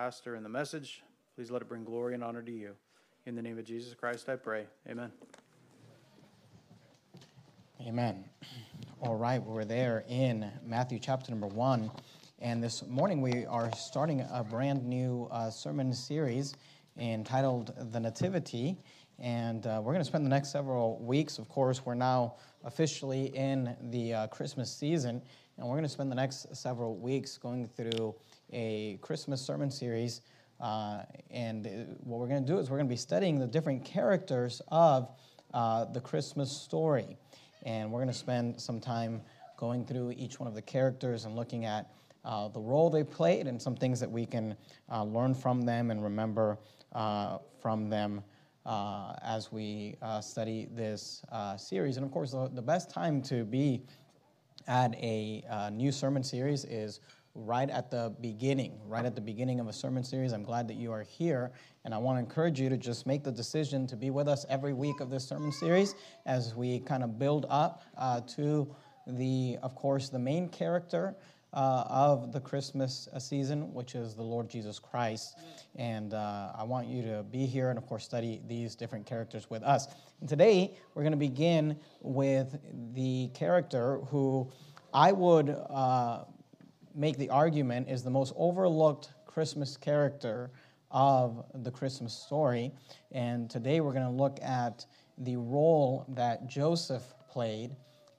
pastor and the message. Please let it bring glory and honor to you. In the name of Jesus Christ, I pray. Amen. Amen. All right, we're there in Matthew chapter number one. And this morning we are starting a brand new uh, sermon series entitled The Nativity. And uh, we're going to spend the next several weeks, of course, we're now officially in the uh, Christmas season. And we're going to spend the next several weeks going through a Christmas sermon series. Uh, and uh, what we're going to do is we're going to be studying the different characters of uh, the Christmas story. And we're going to spend some time going through each one of the characters and looking at uh, the role they played and some things that we can uh, learn from them and remember uh, from them as we study this series. And of course, the, the, best time to be at a new sermon series is right at the beginning, right at the beginning of a sermon series. I'm glad that you are here, and I want to encourage you to just make the decision to be with us every week of this sermon series as we kind of build up to the, of course, the main character uh, of the Christmas uh, season, which is the Lord Jesus Christ. And uh, I want you to be here and, of course, study these different characters with us. And today, we're going to begin with the character who I would uh, make the argument is the most overlooked Christmas character of the Christmas story. And today, we're going to look at the role that Joseph played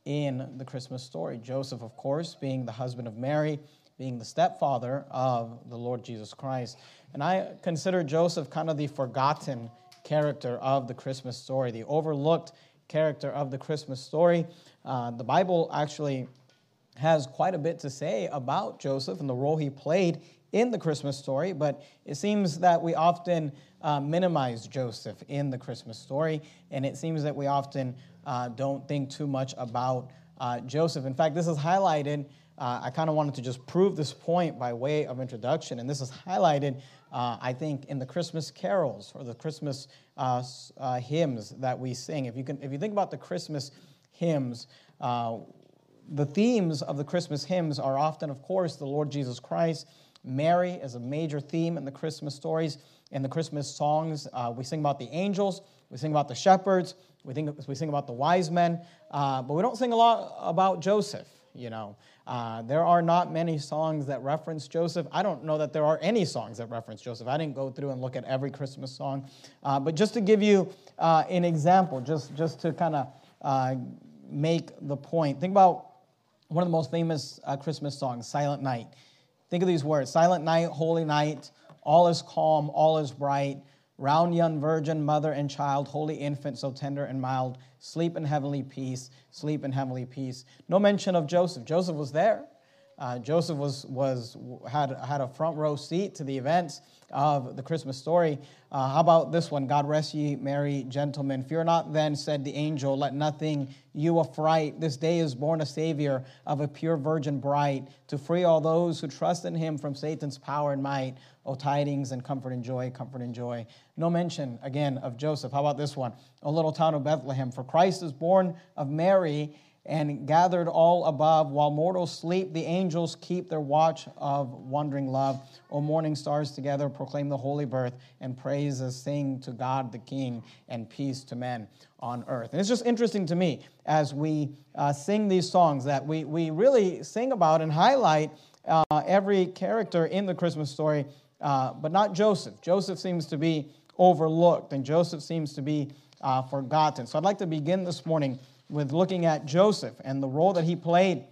in the Christmas story. Joseph, of course, being the husband of Mary, being the stepfather of the Lord Jesus Christ. And I consider Joseph kind of the forgotten character of the Christmas story, the overlooked character of the Christmas story. Uh, the Bible actually has quite a bit to say about Joseph and the role he played in the Christmas story, but it seems that we often uh, minimize Joseph in the Christmas story, and it seems that we often uh, don't think too much about uh, Joseph. In fact, this is highlighted. Uh, I kind of wanted to just prove this point by way of introduction, and this is highlighted, uh, I think, in the Christmas carols or the Christmas uh, uh, hymns that we sing. If you can, if you think about the Christmas hymns, the themes of the Christmas hymns are often, of course, the Lord Jesus Christ. Mary is a major theme in the Christmas stories. In the Christmas songs, we sing about the angels, we sing about the shepherds, we, think, we sing about the wise men, uh, but we don't sing a lot about Joseph, you know. Uh, there are not many songs that reference Joseph. I don't know that there are any songs that reference Joseph. I didn't go through and look at every Christmas song. Uh, but just to give you uh, an example, just, just to kind of uh, make the point, think about one of the most famous uh, Christmas songs, Silent Night. Think of these words Silent night, holy night, all is calm, all is bright. Round young virgin, mother and child, holy infant, so tender and mild, sleep in heavenly peace, sleep in heavenly peace. No mention of Joseph. Joseph was there. Uh, Joseph was, was, had, had a front row seat to the events of the Christmas story. Uh, how about this one? God rest ye, merry gentlemen. Fear not then, said the angel, let nothing you affright. This day is born a Savior of a pure virgin bride to free all those who trust in him from Satan's power and might. O tidings and comfort and joy, comfort and joy. No mention again of Joseph. How about this one? O little town of Bethlehem. For Christ is born of Mary and gathered all above. While mortals sleep, the angels keep their watch of wondering love. O morning stars together proclaim the holy birth, and praises sing to God the King, and peace to men on earth. And it's just interesting to me as we uh, sing these songs that we, we really sing about and highlight uh, every character in the Christmas story, uh, but not Joseph. Joseph seems to be overlooked, and Joseph seems to be uh, forgotten. So I'd like to begin this morning with looking at Joseph and the role that he played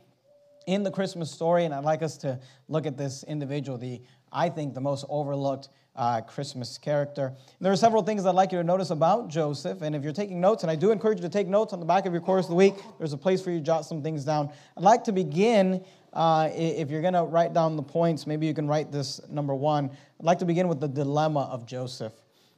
in the Christmas story. And I'd like us to look at this individual, the I think the most overlooked uh, Christmas character. And there are several things I'd like you to notice about Joseph. And if you're taking notes, and I do encourage you to take notes on the back of your course of the week, there's a place for you to jot some things down. I'd like to begin. Uh, if you're going to write down the points, maybe you can write this number one. I'd like to begin with the dilemma of Joseph.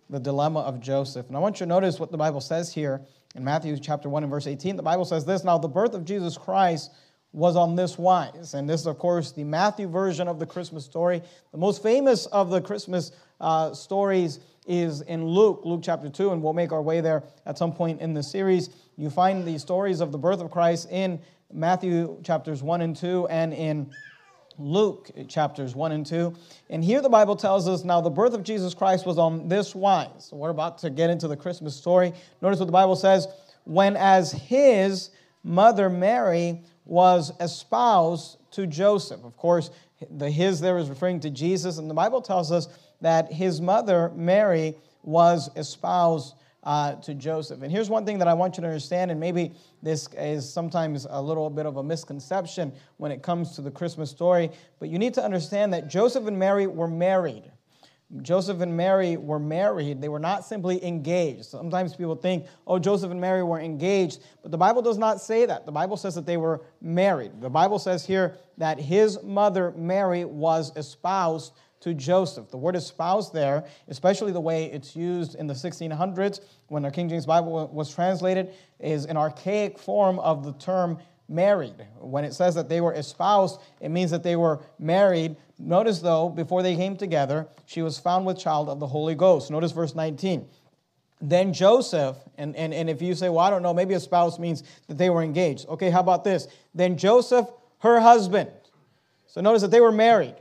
The dilemma of Joseph. And I want you to notice what the Bible says here in Matthew chapter 1 and verse 18, the Bible says this Now the birth of Jesus Christ was on this wise. And this is, of course, the Matthew version of the Christmas story. The most famous of the Christmas uh, stories is in Luke, Luke chapter 2, and we'll make our way there at some point in the series. You find the stories of the birth of Christ in Matthew chapters 1 and 2 and in Luke chapters 1 and 2. And here the Bible tells us now the birth of Jesus Christ was on this wise. So we're about to get into the Christmas story. Notice what the Bible says when as his mother Mary was espoused to Joseph. Of course, the his there is referring to Jesus, and the Bible tells us that his mother Mary was espoused uh, to Joseph. And here's one thing that I want you to understand, and maybe this is sometimes a little bit of a misconception when it comes to the Christmas story, but you need to understand that Joseph and Mary were married. Joseph and Mary were married. They were not simply engaged. Sometimes people think, oh, Joseph and Mary were engaged, but the Bible does not say that. The Bible says that they were married. The Bible says here that his mother, Mary, was espoused to Joseph. The word espoused there, especially the way it's used in the 1600s when the King James Bible was translated, is an archaic form of the term married. When it says that they were espoused, it means that they were married. Notice, though, before they came together, she was found with child of the Holy Ghost. Notice verse 19. Then Joseph, and, and, and if you say, well, I don't know, maybe a spouse means that they were engaged. Okay, how about this? Then Joseph, her husband. So notice that they were married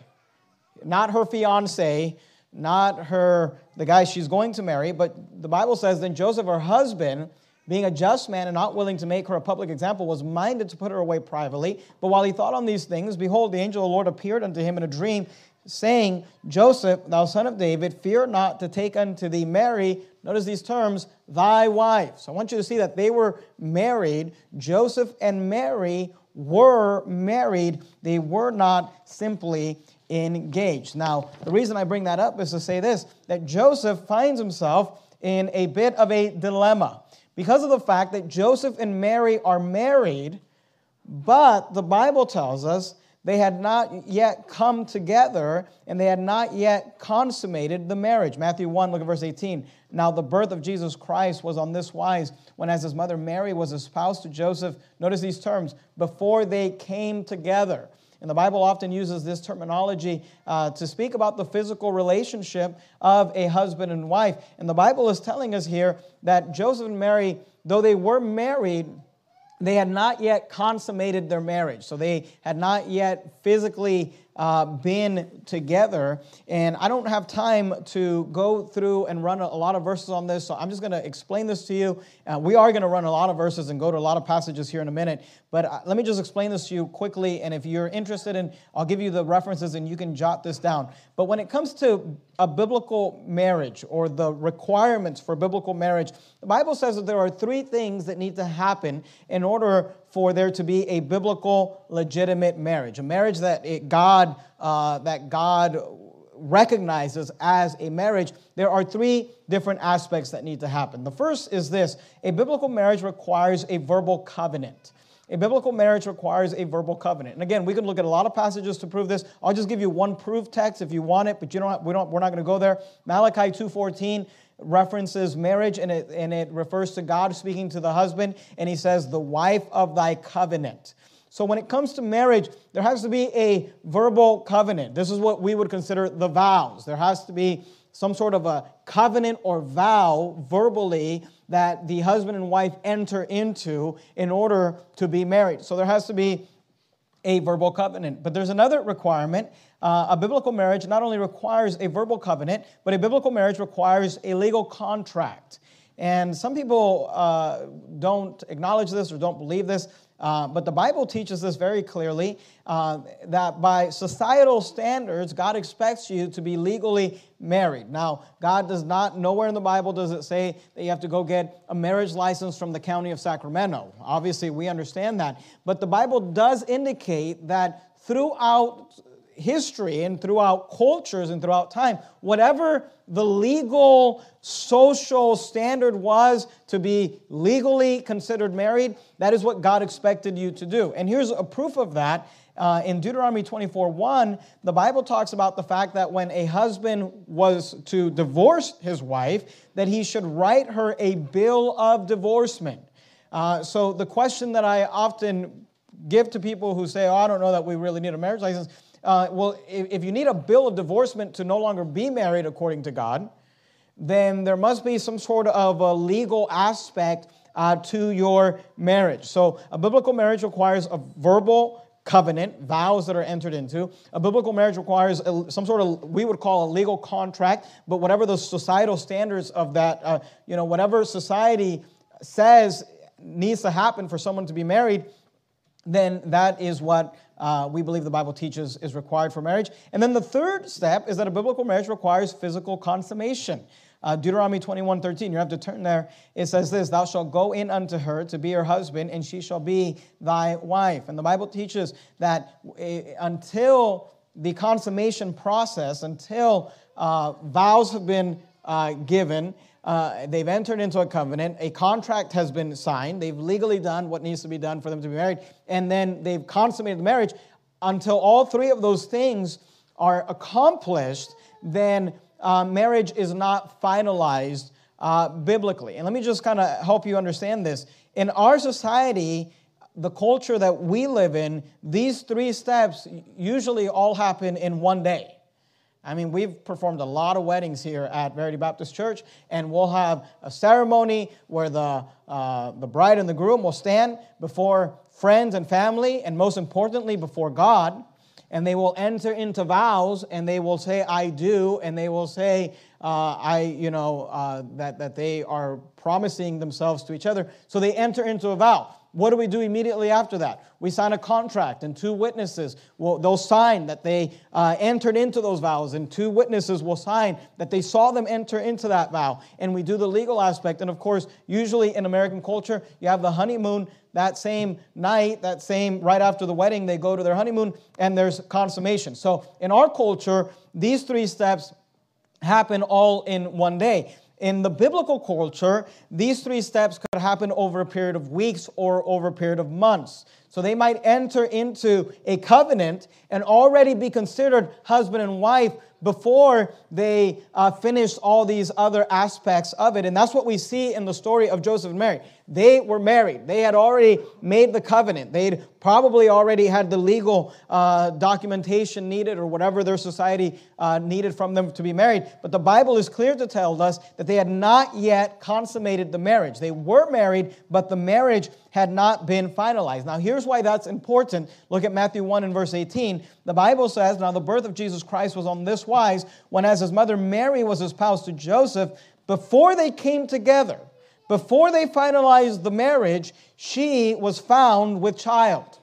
not her fiance, not her the guy she's going to marry, but the Bible says then Joseph, her husband, being a just man and not willing to make her a public example, was minded to put her away privately. But while he thought on these things, behold, the angel of the Lord appeared unto him in a dream, saying, Joseph, thou son of David, fear not to take unto thee Mary, notice these terms, thy wife. So I want you to see that they were married. Joseph and Mary were married. They were not simply engaged. Now, the reason I bring that up is to say this that Joseph finds himself in a bit of a dilemma because of the fact that Joseph and Mary are married, but the Bible tells us they had not yet come together and they had not yet consummated the marriage. Matthew 1, look at verse 18. Now, the birth of Jesus Christ was on this wise when, as his mother Mary was espoused to Joseph, notice these terms, before they came together. And the Bible often uses this terminology uh, to speak about the physical relationship of a husband and wife. And the Bible is telling us here that Joseph and Mary, though they were married, they had not yet consummated their marriage. So they had not yet physically uh, been together. And I don't have time to go through and run a, lot of verses on this, so I'm just going to explain this to you. Uh, we are going to run a lot of verses and go to a lot of passages here in a minute, but uh, let me just explain this to you quickly. And if you're interested in, I'll give you the references and you can jot this down. But when it comes to a biblical marriage or the requirements for biblical marriage, the Bible says that there are three things that need to happen in order for there to be a biblical, legitimate marriage, a marriage that it, God uh, that God recognizes as a marriage. There are three different aspects that need to happen. The first is this: a biblical marriage requires a verbal covenant. A biblical marriage requires a verbal covenant. And again, we can look at a lot of passages to prove this. I'll just give you one proof text if you want it, but you don't, we don't, we're not going to go there. Malachi 2.14 references marriage and it, and it refers to God speaking to the husband, and he says, the wife of thy covenant. So when it comes to marriage, there has to be a verbal covenant. This is what we would consider the vows. There has to be some sort of a covenant or vow verbally that the husband and wife enter into in order to be married. So there has to be a verbal covenant. But there's another requirement. Uh, a biblical marriage not only requires a verbal covenant, but a biblical marriage requires a legal contract. And some people uh, don't acknowledge this or don't believe this, uh, but the Bible teaches this very clearly uh, that by societal standards, God expects you to be legally married. Now, God does not, nowhere in the Bible does it say that you have to go get a marriage license from the county of Sacramento. Obviously, we understand that. But the Bible does indicate that throughout history and throughout cultures and throughout time, whatever the legal social standard was to be legally considered married, that is what God expected you to do. And here's a proof of that. Uh, in Deuteronomy 24 1, the Bible talks about the fact that when a husband was to divorce his wife, that he should write her a bill of divorcement. Uh, so the question that I often give to people who say, Oh, I don't know that we really need a marriage license uh, well, if, if you need a bill of divorcement to no longer be married according to God, then there must be some sort of a legal aspect uh, to your marriage. So, a biblical marriage requires a verbal covenant, vows that are entered into. A biblical marriage requires a, some sort of, we would call a legal contract, but whatever the societal standards of that, uh, you know, whatever society says needs to happen for someone to be married, then that is what uh, we believe the Bible teaches is required for marriage. And then the third step is that a biblical marriage requires physical consummation. Uh, Deuteronomy 21 13, you have to turn there. It says this Thou shalt go in unto her to be her husband, and she shall be thy wife. And the Bible teaches that uh, until the consummation process, until uh, vows have been uh, given, uh, they've entered into a covenant, a contract has been signed, they've legally done what needs to be done for them to be married, and then they've consummated the marriage. Until all three of those things are accomplished, then uh, marriage is not finalized uh, biblically. And let me just kind of help you understand this. In our society, the culture that we live in, these three steps usually all happen in one day. I mean, we've performed a lot of weddings here at Verity Baptist Church, and we'll have a ceremony where the, uh, the bride and the groom will stand before friends and family, and most importantly, before God and they will enter into vows and they will say i do and they will say uh, i you know uh, that, that they are promising themselves to each other. So they enter into a vow what do we do immediately after that we sign a contract and two witnesses will they'll sign that they uh, entered into those vows and two witnesses will sign that they saw them enter into that vow and we do the legal aspect and of course usually in american culture you have the honeymoon that same night, that same right after the wedding, they go to their honeymoon and there's consummation. So in our culture, these three steps happen all in one day. In the biblical culture, these three steps could happen over a period of weeks or over a period of months. So they might enter into a covenant and already be considered husband and wife before they uh, finished all these other aspects of it. And that's what we see in the story of Joseph and Mary. They were married, they had already made the covenant, they'd probably already had the legal uh, documentation needed or whatever their society uh, needed from them to be married. But the Bible is clear to tell us that they had not yet consummated the marriage. They were married, but the marriage had not been finalized. Now, here's why that's important. Look at Matthew 1 and verse 18. The Bible says, Now the birth of Jesus Christ was on this wise, when as his mother Mary was espoused to Joseph, before they came together, before they finalized the marriage, she was found with child.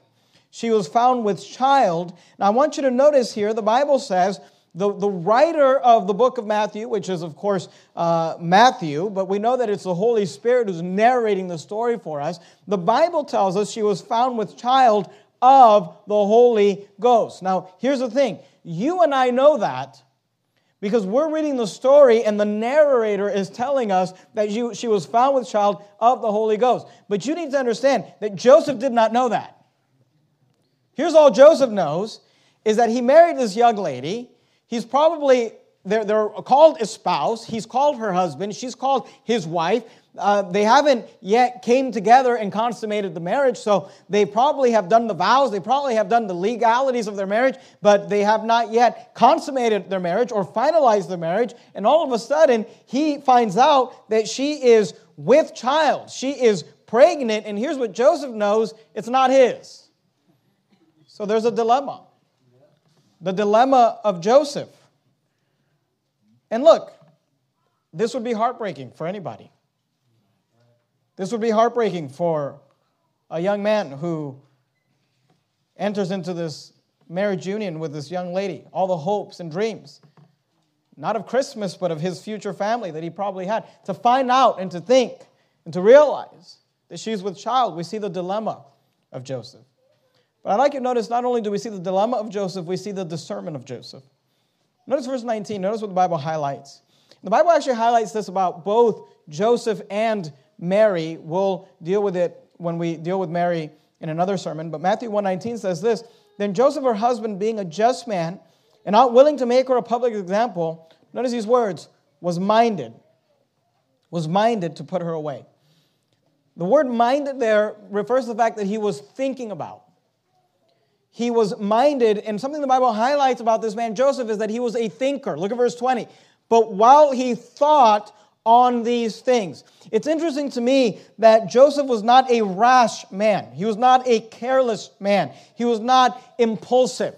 She was found with child. Now, I want you to notice here, the Bible says, the, the writer of the book of Matthew, which is, of course, uh, Matthew, but we know that it's the Holy Spirit who's narrating the story for us. The Bible tells us she was found with child of the Holy Ghost. Now, here's the thing you and I know that because we're reading the story and the narrator is telling us that she, she was found with child of the Holy Ghost. But you need to understand that Joseph did not know that. Here's all Joseph knows is that he married this young lady. He's probably, they're, they're called a spouse. He's called her husband. She's called his wife. Uh, they haven't yet came together and consummated the marriage so they probably have done the vows they probably have done the legalities of their marriage but they have not yet consummated their marriage or finalized their marriage and all of a sudden he finds out that she is with child she is pregnant and here's what joseph knows it's not his so there's a dilemma the dilemma of Joseph. And look, this would be heartbreaking for anybody. This would be heartbreaking for a young man who enters into this marriage union with this young lady, all the hopes and dreams, not of Christmas, but of his future family that he probably had, to find out and to think and to realize that she's with child. We see the dilemma of Joseph. But I'd like you to notice not only do we see the dilemma of Joseph, we see the discernment of Joseph. Notice verse 19. Notice what the Bible highlights. The Bible actually highlights this about both Joseph and Mary. We'll deal with it when we deal with Mary in another sermon. But Matthew 119 says this Then Joseph, her husband, being a just man and not willing to make her a public example, notice these words, was minded, was minded to put her away. The word minded there refers to the fact that he was thinking about he was minded, and something the Bible highlights about this man Joseph is that he was a thinker. Look at verse 20. But while he thought on these things. It's interesting to me that Joseph was not a rash man. He was not a careless man. He was not impulsive.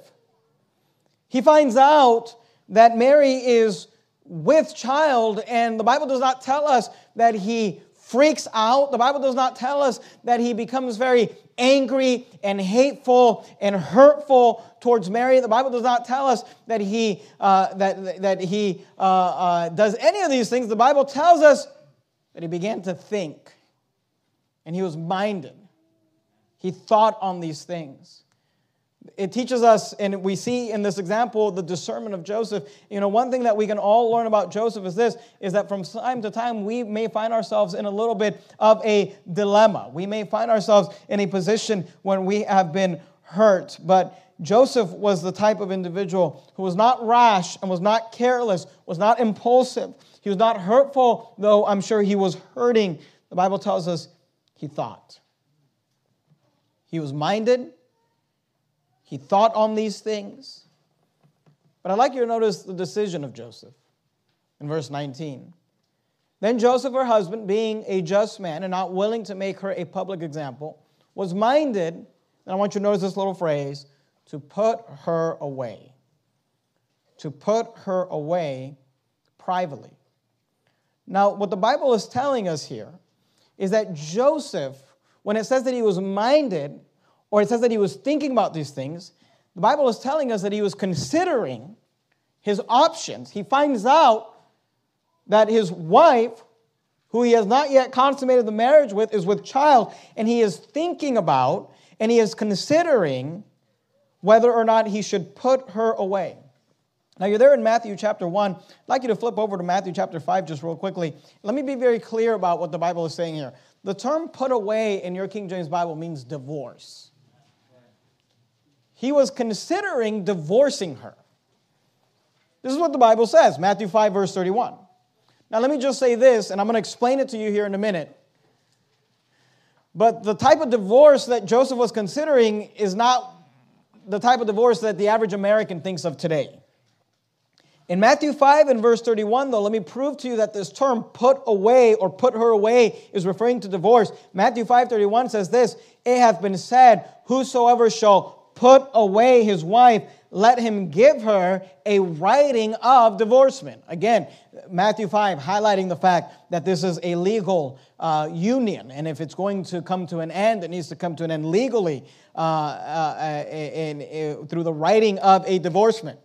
He finds out that Mary is with child, and the Bible does not tell us that he freaks out. The Bible does not tell us that he becomes very angry and hateful and hurtful towards Mary. The Bible does not tell us that he, uh, that, that he uh, uh, does any of these things. The Bible tells us that he began to think and he was minded. He thought on these things it teaches us, and we see in this example the discernment of Joseph. You know, one thing that we can all learn about Joseph is this: is that from time to time we may find ourselves in a little bit of a dilemma. We may find ourselves in a position when we have been hurt, but Joseph was the type of individual who was not rash and was not careless, was not impulsive. He was not hurtful, though I'm sure he was hurting. The Bible tells us he thought. He was minded, he thought on these things. But I'd like you to notice the decision of Joseph in verse 19. Then Joseph, her husband, being a just man and not willing to make her a public example, was minded, and I want you to notice this little phrase, to put her away. To put her away privately. Now, what the Bible is telling us here is that Joseph, when it says that he was minded, or it says that he was thinking about these things, the Bible is telling us that he was considering his options. He finds out that his wife, who he has not yet consummated the marriage with, is with child, and he is thinking about and he is considering whether or not he should put her away. Now, you're there in Matthew chapter 1. I'd like you to flip over to Matthew chapter 5 just real quickly. Let me be very clear about what the Bible is saying here. The term put away in your King James Bible means divorce he was considering divorcing her. This is what the Bible says, Matthew 5, verse 31. Now, let me just say this, and I'm going to explain it to you here in a minute. But the type of divorce that Joseph was considering is not the type of divorce that the average American thinks of today. In Matthew 5 and verse 31, though, let me prove to you that this term put away or put her away is referring to divorce. Matthew 5 31 says this It hath been said, Whosoever shall put away his wife, let him give her a writing of divorcement. Again, Matthew 5 highlighting the fact that this is a legal uh, union, and if it's going to come to an end, it needs to come to an end legally uh, uh, in, in, through the writing of a divorcement.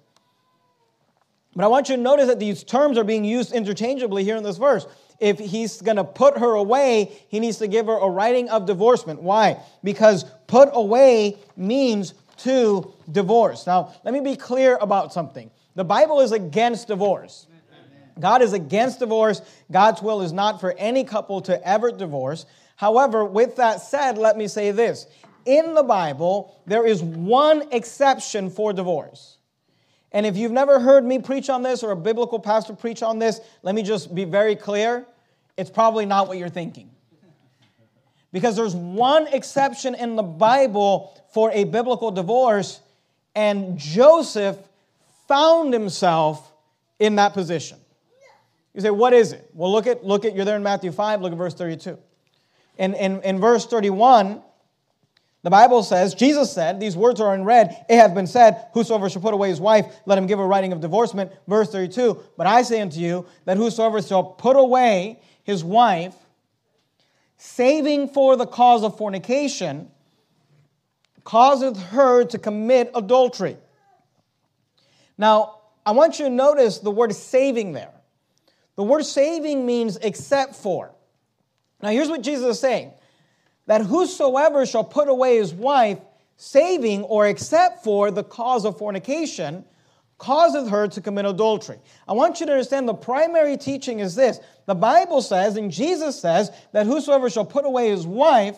But I want you to notice that these terms are being used interchangeably here in this verse. If he's going to put her away, he needs to give her a writing of divorcement. Why? Because put away means to divorce. Now, let me be clear about something. The Bible is against divorce. God is against divorce. God's will is not for any couple to ever divorce. However, with that said, let me say this. In the Bible, there is one exception for divorce. And if you've never heard me preach on this or a biblical pastor preach on this, let me just be very clear. It's probably not what you're thinking. Because there's one exception in the Bible for a biblical divorce, and Joseph found himself in that position. You say, what is it? Well, look at, look at, you're there in Matthew 5, look at verse 32. In, in, in verse 31, the Bible says, Jesus said, these words are in red, it hath been said, Whosoever shall put away his wife, let him give a writing of divorcement. Verse 32, But I say unto you, that whosoever shall put away his wife, saving for the cause of fornication, causeth her to commit adultery. Now, I want you to notice the word saving there. The word saving means except for. Now, here's what Jesus is saying that whosoever shall put away his wife, saving or except for the cause of fornication, causeth her to commit adultery. I want you to understand the primary teaching is this. The Bible says, and Jesus says, that whosoever shall put away his wife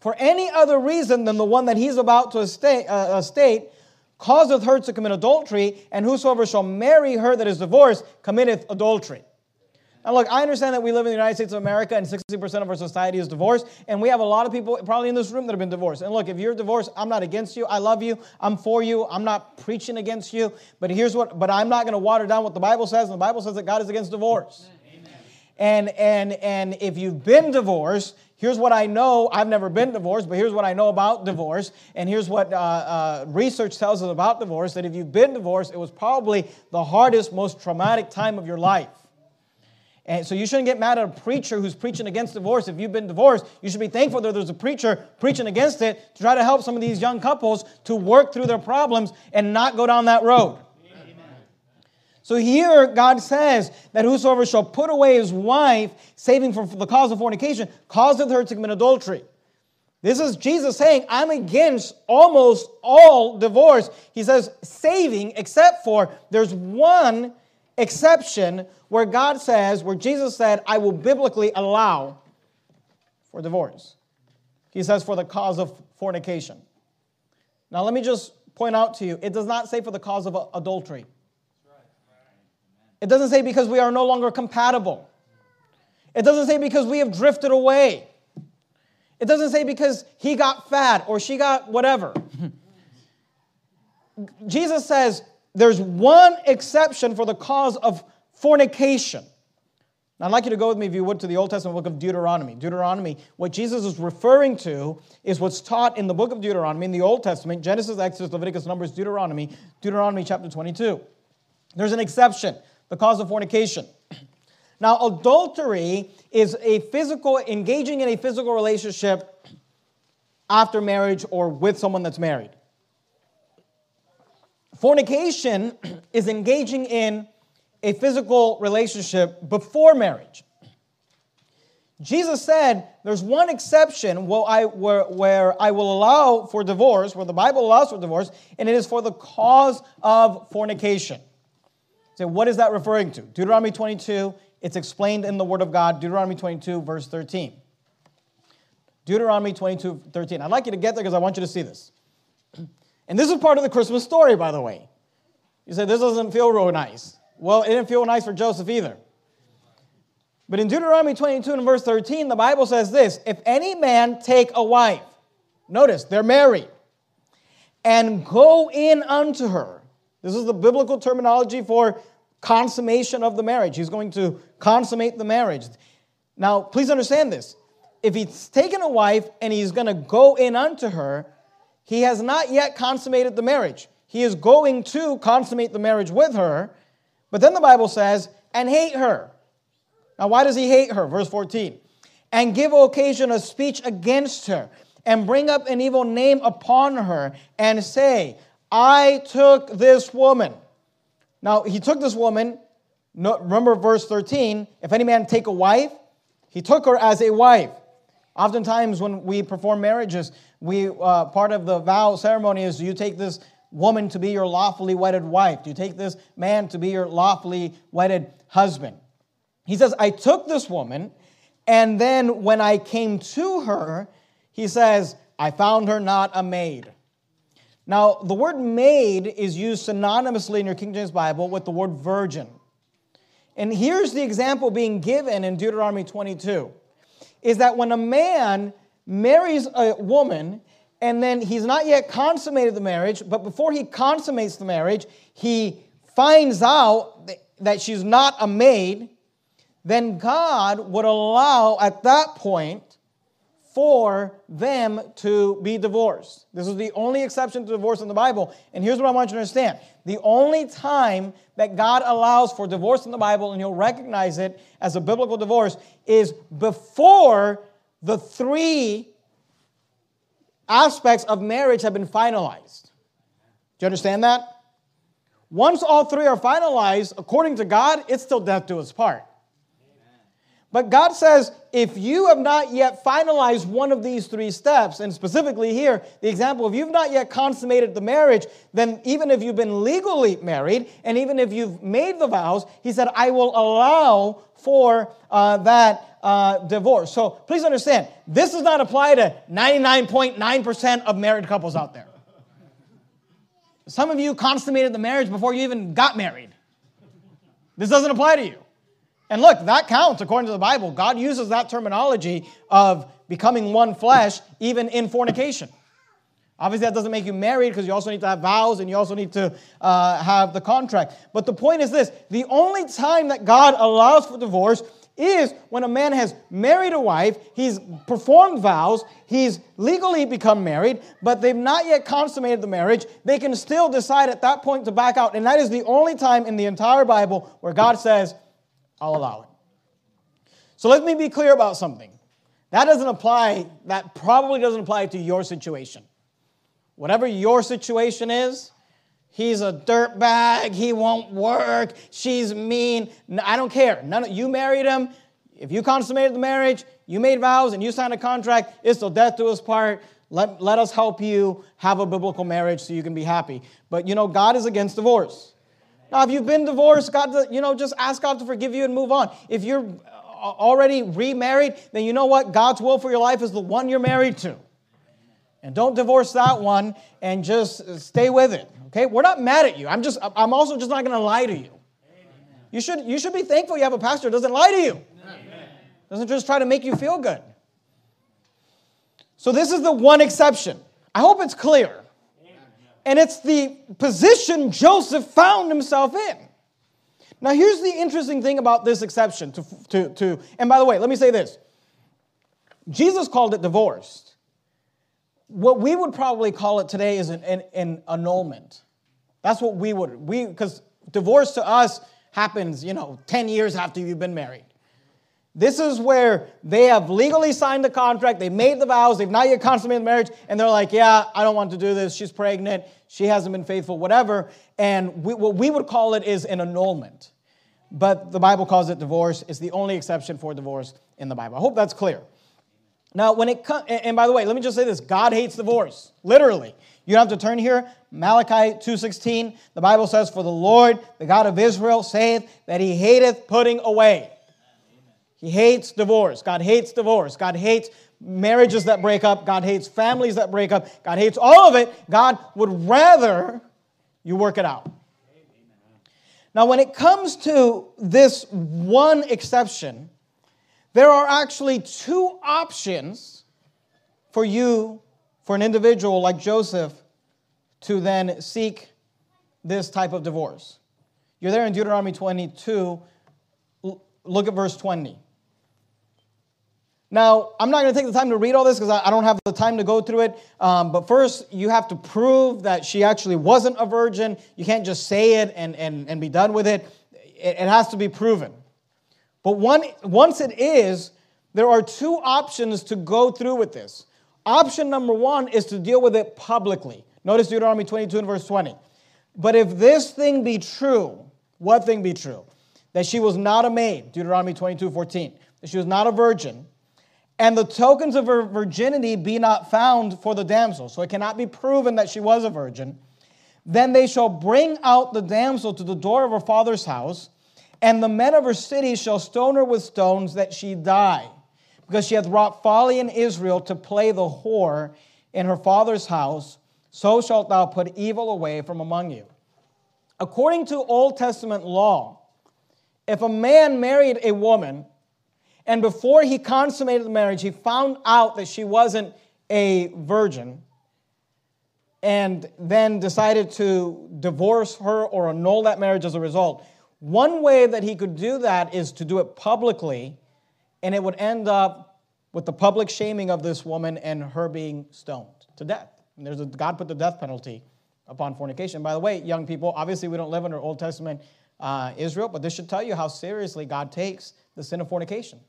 for any other reason than the one that he's about to state, uh, causeth her to commit adultery, and whosoever shall marry her that is divorced committeth adultery. Now, look, I understand that we live in the United States of America and 60% of our society is divorced, and we have a lot of people probably in this room that have been divorced. And look, if you're divorced, I'm not against you. I love you. I'm for you. I'm not preaching against you. But here's what, but I'm not going to water down what the Bible says, and the Bible says that God is against divorce. Amen. And, and, and if you've been divorced, here's what I know. I've never been divorced, but here's what I know about divorce. And here's what uh, uh, research tells us about divorce that if you've been divorced, it was probably the hardest, most traumatic time of your life. And so you shouldn't get mad at a preacher who's preaching against divorce. If you've been divorced, you should be thankful that there's a preacher preaching against it to try to help some of these young couples to work through their problems and not go down that road. So here God says that whosoever shall put away his wife, saving from the cause of fornication, causeth her to commit adultery. This is Jesus saying, I'm against almost all divorce. He says, saving, except for there's one exception where God says, where Jesus said, I will biblically allow for divorce. He says, for the cause of fornication. Now, let me just point out to you it does not say for the cause of adultery. It doesn't say because we are no longer compatible. It doesn't say because we have drifted away. It doesn't say because he got fat or she got whatever. Jesus says there's one exception for the cause of fornication. Now, I'd like you to go with me, if you would, to the Old Testament book of Deuteronomy. Deuteronomy, what Jesus is referring to is what's taught in the book of Deuteronomy in the Old Testament Genesis, Exodus, Leviticus, Numbers, Deuteronomy, Deuteronomy chapter 22. There's an exception, the cause of fornication. Now, adultery is a physical, engaging in a physical relationship after marriage or with someone that's married. Fornication is engaging in a physical relationship before marriage. Jesus said there's one exception where I, where, where I will allow for divorce, where the Bible allows for divorce, and it is for the cause of fornication. So, what is that referring to? Deuteronomy 22, it's explained in the Word of God, Deuteronomy 22, verse 13. Deuteronomy 22, 13. I'd like you to get there because I want you to see this. And this is part of the Christmas story, by the way. You say, this doesn't feel real nice. Well, it didn't feel nice for Joseph either. But in Deuteronomy 22 and verse 13, the Bible says this If any man take a wife, notice they're married, and go in unto her, this is the biblical terminology for consummation of the marriage. He's going to consummate the marriage. Now, please understand this. If he's taken a wife and he's going to go in unto her, he has not yet consummated the marriage. He is going to consummate the marriage with her, but then the Bible says, and hate her. Now, why does he hate her? Verse 14. And give occasion of speech against her, and bring up an evil name upon her, and say, I took this woman. Now, he took this woman. Remember verse 13 if any man take a wife, he took her as a wife. Oftentimes, when we perform marriages, we uh, part of the vow ceremony is you take this woman to be your lawfully wedded wife? You take this man to be your lawfully wedded husband? He says, I took this woman, and then when I came to her, he says, I found her not a maid. Now, the word maid is used synonymously in your King James Bible with the word virgin. And here's the example being given in Deuteronomy 22 is that when a man marries a woman and then he's not yet consummated the marriage, but before he consummates the marriage, he finds out that she's not a maid, then God would allow at that point for them to be divorced. This is the only exception to divorce in the Bible. And here's what I want you to understand the only time that God allows for divorce in the Bible, and you'll recognize it as a biblical divorce, is before the three aspects of marriage have been finalized. Do you understand that? Once all three are finalized, according to God, it's still death to its part. But God says, if you have not yet finalized one of these three steps, and specifically here, the example, if you've not yet consummated the marriage, then even if you've been legally married, and even if you've made the vows, He said, I will allow for uh, that uh, divorce. So please understand, this does not apply to 99.9% of married couples out there. Some of you consummated the marriage before you even got married. This doesn't apply to you. And look, that counts according to the Bible. God uses that terminology of becoming one flesh even in fornication. Obviously, that doesn't make you married because you also need to have vows and you also need to uh, have the contract. But the point is this the only time that God allows for divorce is when a man has married a wife, he's performed vows, he's legally become married, but they've not yet consummated the marriage. They can still decide at that point to back out. And that is the only time in the entire Bible where God says, I'll allow it. So let me be clear about something. That doesn't apply, that probably doesn't apply to your situation. Whatever your situation is, he's a dirtbag, he won't work, she's mean. I don't care. None of, you married him. If you consummated the marriage, you made vows and you signed a contract, it's till death do us part. Let, let us help you have a biblical marriage so you can be happy. But you know, God is against divorce. Now, if you've been divorced, God, you know, just ask God to forgive you and move on. If you're uh, already remarried, then you know what? God's will for your life is the one you're married to. And don't divorce that one and just stay with it. Okay? We're not mad at you. I'm just I'm also just not going to lie to you. You should you should be thankful you have a pastor who doesn't lie to you. Doesn't just try to make you feel good. So this is the one exception. I hope it's clear. And it's the position Joseph found himself in. Now, here's the interesting thing about this exception to, to, to, and by the way, let me say this Jesus called it divorced. What we would probably call it today is an, an, an annulment. That's what we would, we, because divorce to us happens, you know, 10 years after you've been married. This is where they have legally signed the contract, they made the vows, they've not yet consummated the marriage, and they're like, yeah, I don't want to do this. She's pregnant, she hasn't been faithful, whatever. And we, what we would call it is an annulment. But the Bible calls it divorce. It's the only exception for divorce in the Bible. I hope that's clear. Now, when it comes, and by the way, let me just say this God hates divorce, literally. You don't have to turn here. Malachi 2.16, the Bible says, For the Lord, the God of Israel, saith that he hateth putting away. He hates divorce. God hates divorce. God hates marriages that break up. God hates families that break up. God hates all of it. God would rather you work it out. Now, when it comes to this one exception, there are actually two options for you, for an individual like Joseph, to then seek this type of divorce. You're there in Deuteronomy 22. Look at verse 20. Now, I'm not going to take the time to read all this because I don't have the time to go through it. Um, but first, you have to prove that she actually wasn't a virgin. You can't just say it and, and, and be done with it. it. It has to be proven. But one, once it is, there are two options to go through with this. Option number one is to deal with it publicly. Notice Deuteronomy 22 and verse 20. But if this thing be true, what thing be true? That she was not a maid, Deuteronomy 22 14. That she was not a virgin and the tokens of her virginity be not found for the damsel, so it cannot be proven that she was a virgin, then they shall bring out the damsel to the door of her father's house, and the men of her city shall stone her with stones that she die, because she hath wrought folly in Israel to play the whore in her father's house. So shalt thou put evil away from among you. According to Old Testament law, if a man married a woman and before he consummated the marriage, he found out that she wasn't a virgin and then decided to divorce her or annul that marriage as a result. One way that he could do that is to do it publicly, and it would end up with the public shaming of this woman and her being stoned to death. And there's a, God put the death penalty upon fornication. By the way, young people, obviously we don't live under Old Testament uh, Israel, but this should tell you how seriously God takes the sin of fornication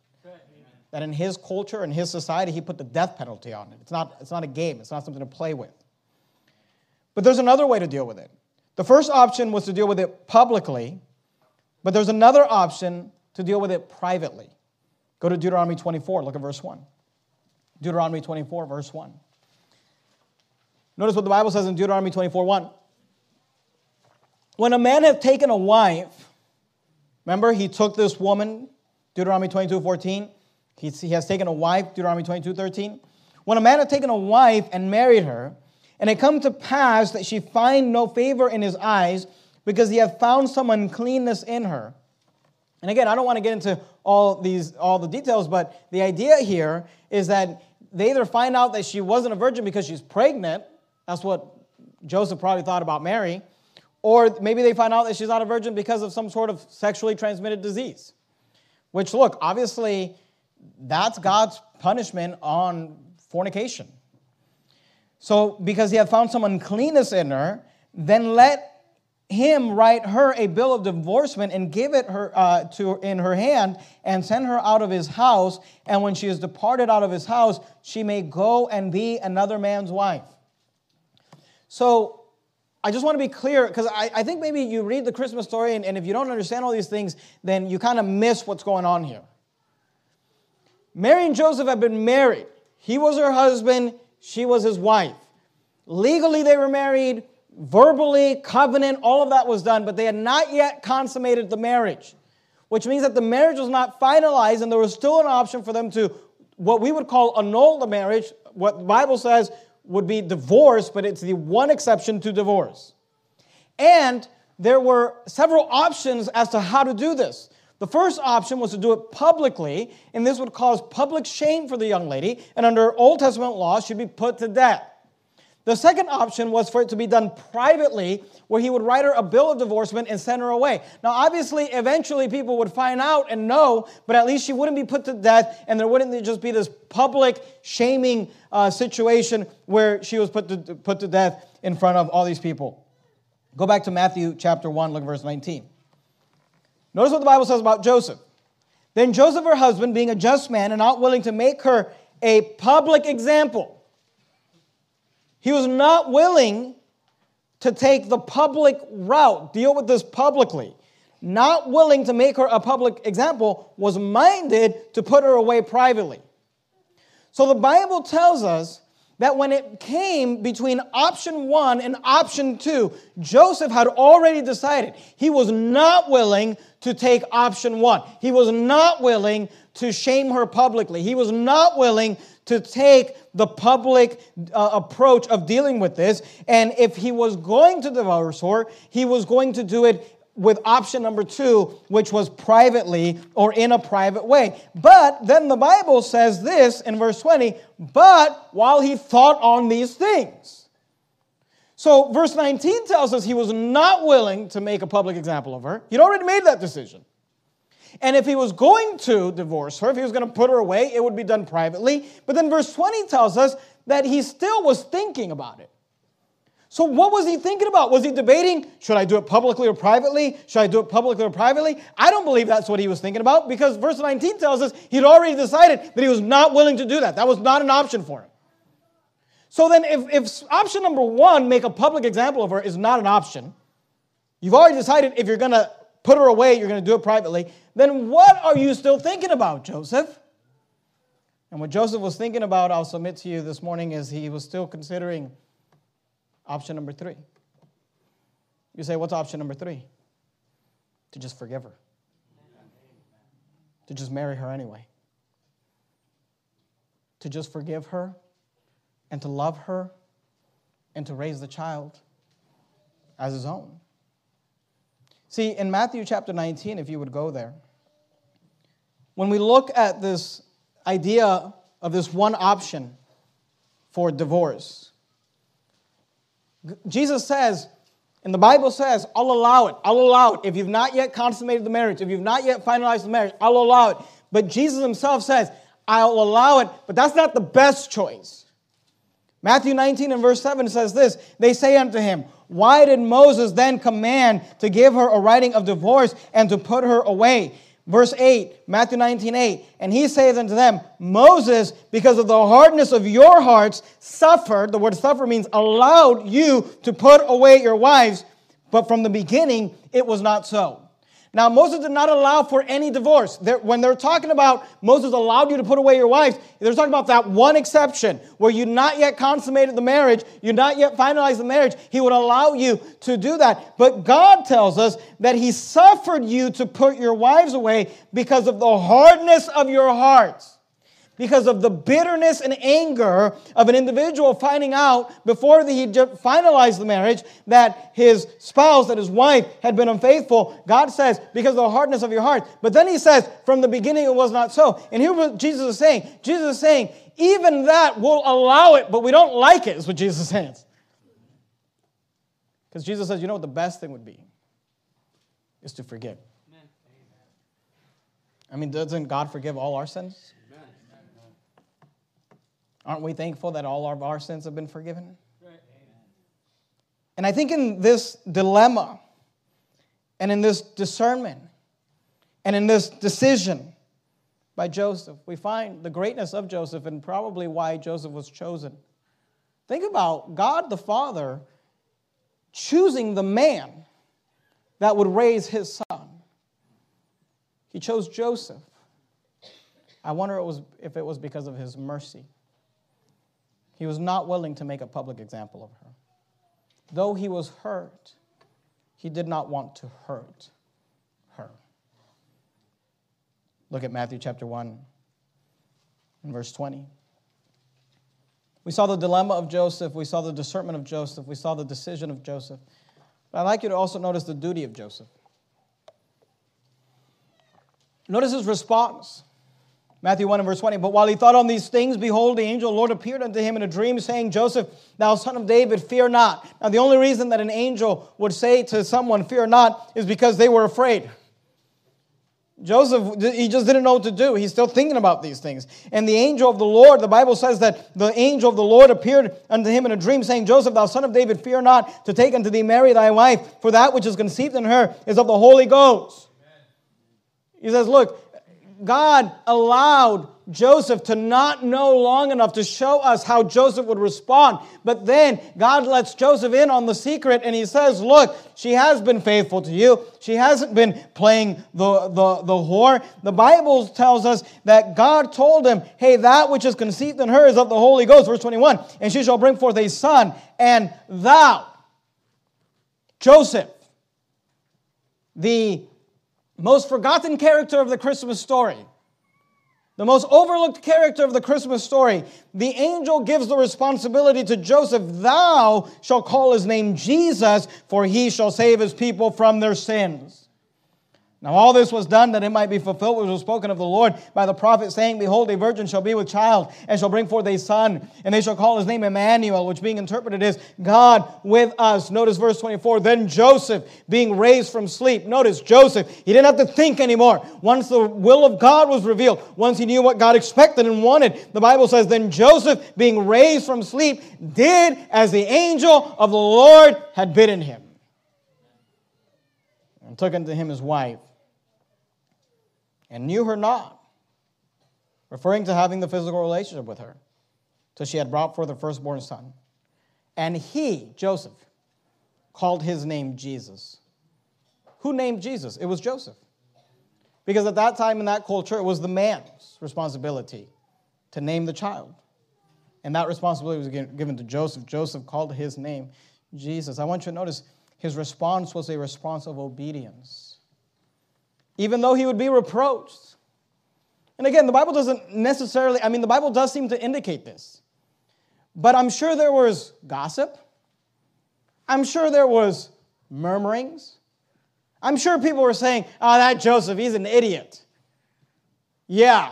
that in his culture and his society, he put the death penalty on it. It's not, it's not a game, it's not something to play with. But there's another way to deal with it. The first option was to deal with it publicly, but there's another option to deal with it privately. Go to Deuteronomy 24, look at verse 1. Deuteronomy 24, verse 1. Notice what the Bible says in Deuteronomy 24, 1. When a man hath taken a wife, remember he took this woman, Deuteronomy 22, 14, he has taken a wife, Deuteronomy 22 13. When a man had taken a wife and married her, and it come to pass that she find no favor in his eyes, because he had found some uncleanness in her. And again, I don't want to get into all these all the details, but the idea here is that they either find out that she wasn't a virgin because she's pregnant. That's what Joseph probably thought about Mary. Or maybe they find out that she's not a virgin because of some sort of sexually transmitted disease. Which, look, obviously, that's God's punishment on fornication. So, because he had found some uncleanness in her, then let him write her a bill of divorcement and give it her uh, to in her hand and send her out of his house. And when she is departed out of his house she may go and be another man's wife. So i just want to be clear because I, I, think maybe you read the christmas story and, and if you don't understand all these things then you kind of miss what's going on here. Mary and joseph have been married. He was her husband she was his wife. Legally they were married verbally, covenant, all of that was done, but they had not yet consummated the marriage, which means that the marriage was not finalized and there was still an option for them to, what we would call annul the marriage. What the Bible says would be divorce, but it's the one exception to divorce. And there were several options as to how to do this. The first option was to do it publicly, and this would cause public shame for the young lady, and under Old Testament law, she'd be put to death. The second option was for it to be done privately, where he would write her a bill of divorcement and send her away. Now, obviously, eventually people would find out and know, but at least she wouldn't be put to death, and there wouldn't just be this public shaming uh, situation where she was put to, put to death in front of all these people. Go back to Matthew chapter 1, look at verse 19. Notice what the Bible says about Joseph. Then Joseph, her husband, being a just man and not willing to make her a public example, he was not willing to take the public route, deal with this publicly. Not willing to make her a public example, was minded to put her away privately. So the Bible tells us that when it came between option one and option two, Joseph had already decided he was not willing to take option one. He was not willing to shame her publicly. He was not willing to take the public uh, approach of dealing with this. And if he was going to divorce her, he was going to do it with option number two, which was privately or in a private way. But then the Bible says this in verse 20, but while he thought on these things. So verse 19 tells us he was not willing to make a public example of her. He'd already made that decision. And if he was going to divorce her, if he was going to put her away, it would be done privately. But then verse 20 tells us that he still was thinking about it. So, what was he thinking about? Was he debating, should I do it publicly or privately? Should I do it publicly or privately? I don't believe that's what he was thinking about because verse 19 tells us he'd already decided that he was not willing to do that. That was not an option for him. So, then if, if option number one, make a public example of her, is not an option, you've already decided if you're going to put her away, you're going to do it privately, then what are you still thinking about, Joseph? And what Joseph was thinking about, I'll submit to you this morning, is he was still considering option number three. You say, what's option number three? To just forgive her, to just marry her anyway, to just forgive her and to love her and to raise the child as his own. See, in Matthew chapter 19, if you would go there, when we look at this idea of this one option for divorce, Jesus says, and the Bible says, I'll allow it. I'll allow it. If you've not yet consummated the marriage, if you've not yet finalized the marriage, I'll allow it. But Jesus himself says, I'll allow it, but that's not the best choice. Matthew 19 and verse 7 says this They say unto him, why did Moses then command to give her a writing of divorce and to put her away? Verse 8, Matthew 19, 8. And he saith unto them, Moses, because of the hardness of your hearts, suffered, the word suffer means allowed you to put away your wives, but from the beginning it was not so. Now, Moses did not allow for any divorce. When they're talking about Moses allowed you to put away your wives, they're talking about that one exception where you not yet consummated the marriage, you not yet finalized the marriage. He would allow you to do that. But God tells us that He suffered you to put your wives away because of the hardness of your hearts because of the bitterness and anger of an individual finding out before he finalized the marriage that his spouse, that his wife had been unfaithful. God says, because of the hardness of your heart. But then he says, from the beginning it was not so. And here what Jesus is saying. Jesus is saying, even that will allow it, but we don't like it, is what Jesus says. Because Jesus says, you know what the best thing would be? Is to forgive. I mean, doesn't God forgive all our sins? Aren't we thankful that all of our sins have been forgiven? And I think in this dilemma and in this discernment and in this decision by Joseph, we find the greatness of Joseph and probably why Joseph was chosen. Think about God the Father choosing the man that would raise his son. He chose Joseph. I wonder if it was because of his mercy. He was not willing to make a public example of her. Though he was hurt, he did not want to hurt her. Look at Matthew chapter 1 and verse 20. We saw the dilemma of Joseph, we saw the discernment of Joseph, we saw the decision of Joseph. But I'd like you to also notice the duty of Joseph. Notice his response. Matthew 1 and verse 20. But while he thought on these things, behold, the angel the Lord appeared unto him in a dream, saying, Joseph, thou son of David, fear not. Now, the only reason that an angel would say to someone, fear not, is because they were afraid. Joseph, he just didn't know what to do. He's still thinking about these things. And the angel of the Lord, the Bible says that the angel of the Lord appeared unto him in a dream, saying, Joseph, thou son of David, fear not to take unto thee Mary thy wife, for that which is conceived in her is of the Holy Ghost. He says, Look, God allowed Joseph to not know long enough to show us how Joseph would respond. But then God lets Joseph in on the secret and he says, Look, she has been faithful to you. She hasn't been playing the, the, the whore. The Bible tells us that God told him, Hey, that which is conceived in her is of the Holy Ghost. Verse 21 And she shall bring forth a son, and thou, Joseph, the most forgotten character of the Christmas story, the most overlooked character of the Christmas story, the angel gives the responsibility to Joseph Thou shalt call his name Jesus, for he shall save his people from their sins. Now, all this was done that it might be fulfilled, which was spoken of the Lord by the prophet, saying, Behold, a virgin shall be with child, and shall bring forth a son, and they shall call his name Emmanuel, which being interpreted is God with us. Notice verse 24. Then Joseph, being raised from sleep, notice Joseph, he didn't have to think anymore. Once the will of God was revealed, once he knew what God expected and wanted, the Bible says, Then Joseph, being raised from sleep, did as the angel of the Lord had bidden him, and took unto him his wife and knew her not, referring to having the physical relationship with her, till she had brought forth her firstborn son. And he, Joseph, called his name Jesus. Who named Jesus? It was Joseph. Because at that time in that culture, it was the man's responsibility to name the child. And that responsibility was given to Joseph. Joseph called his name Jesus. I want you to notice his response was a response of obedience even though he would be reproached. And again, the Bible doesn't necessarily, I mean, the Bible does seem to indicate this. But I'm sure there was gossip. I'm sure there was murmurings. I'm sure people were saying, oh, that Joseph, he's an idiot. Yeah,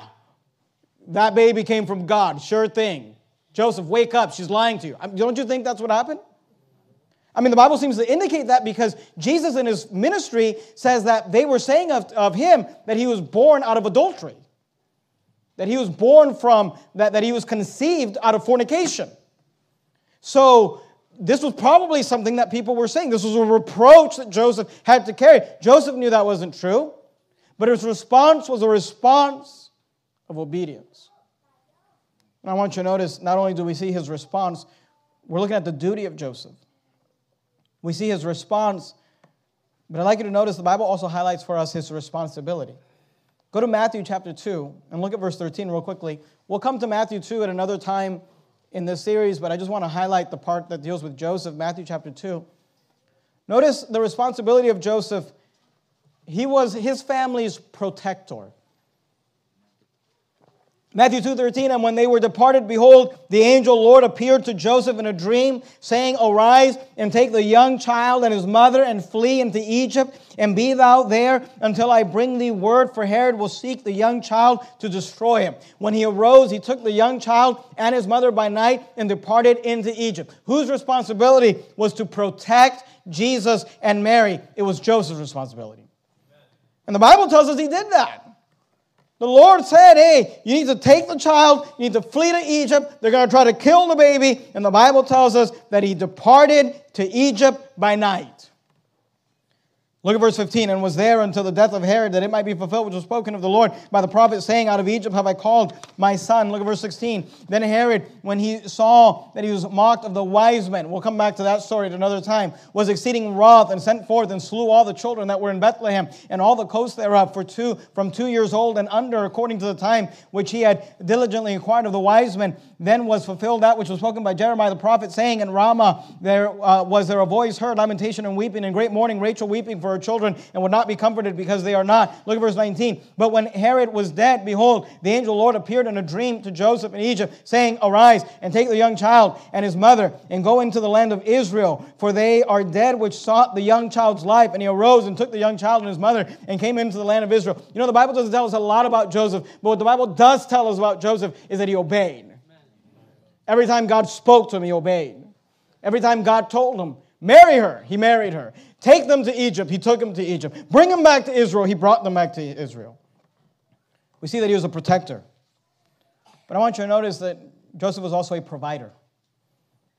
that baby came from God, sure thing. Joseph, wake up, she's lying to you. Um, don't you think that's what happened? I mean, the Bible seems to indicate that because Jesus in his ministry says that they were saying of, of him that he was born out of adultery, that he was born from, that, that he was conceived out of fornication. So, this was probably something that people were saying. This was a reproach that Joseph had to carry. Joseph knew that wasn't true, but his response was a response of obedience. And I want you to notice not only do we see his response, we're looking at the duty of Joseph. We see his response, but I'd like you to notice the Bible also highlights for us his responsibility. Go to Matthew chapter 2 and look at verse 13 real quickly. We'll come to Matthew 2 at another time in this series, but I just want to highlight the part that deals with Joseph, Matthew chapter 2. Notice the responsibility of Joseph. He was his family's protector. Matthew 2:13 and when they were departed behold the angel Lord appeared to Joseph in a dream saying arise and take the young child and his mother and flee into Egypt and be thou there until I bring thee word for Herod will seek the young child to destroy him when he arose he took the young child and his mother by night and departed into Egypt whose responsibility was to protect Jesus and Mary. It was Joseph's responsibility. And the Bible tells us he did that The Lord said, hey, you need to take the child, you need to flee to Egypt. They're going to try to kill the baby. And the Bible tells us that he departed to Egypt by night. Look at verse 15, and was there until the death of Herod, that it might be fulfilled, which was spoken of the Lord by the prophet, saying, Out of Egypt have I called my son. Look at verse 16. Then Herod, when he saw that he was mocked of the wise men, we'll come back to that story at another time, was exceeding wroth, and sent forth and slew all the children that were in Bethlehem, and all the coasts thereof, for two, from two years old and under, according to the time which he had diligently inquired of the wise men. Then was fulfilled that which was spoken by Jeremiah the prophet, saying, In Ramah there uh, was there a voice heard, lamentation and weeping, and great mourning, Rachel weeping for for her children and would not be comforted because they are not. Look at verse 19. But when Herod was dead, behold, the angel Lord appeared in a dream to Joseph in Egypt, saying, Arise and take the young child and his mother and go into the land of Israel, for they are dead which sought the young child's life. And he arose and took the young child and his mother and came into the land of Israel. You know, the Bible doesn't tell us a lot about Joseph, but what the Bible does tell us about Joseph is that he obeyed. Every time God spoke to him, he obeyed. Every time God told him, marry her, he married her. Take them to Egypt. He took them to Egypt. Bring them back to Israel. He brought them back to Israel. We see that he was a protector. But I want you to notice that Joseph was also a provider.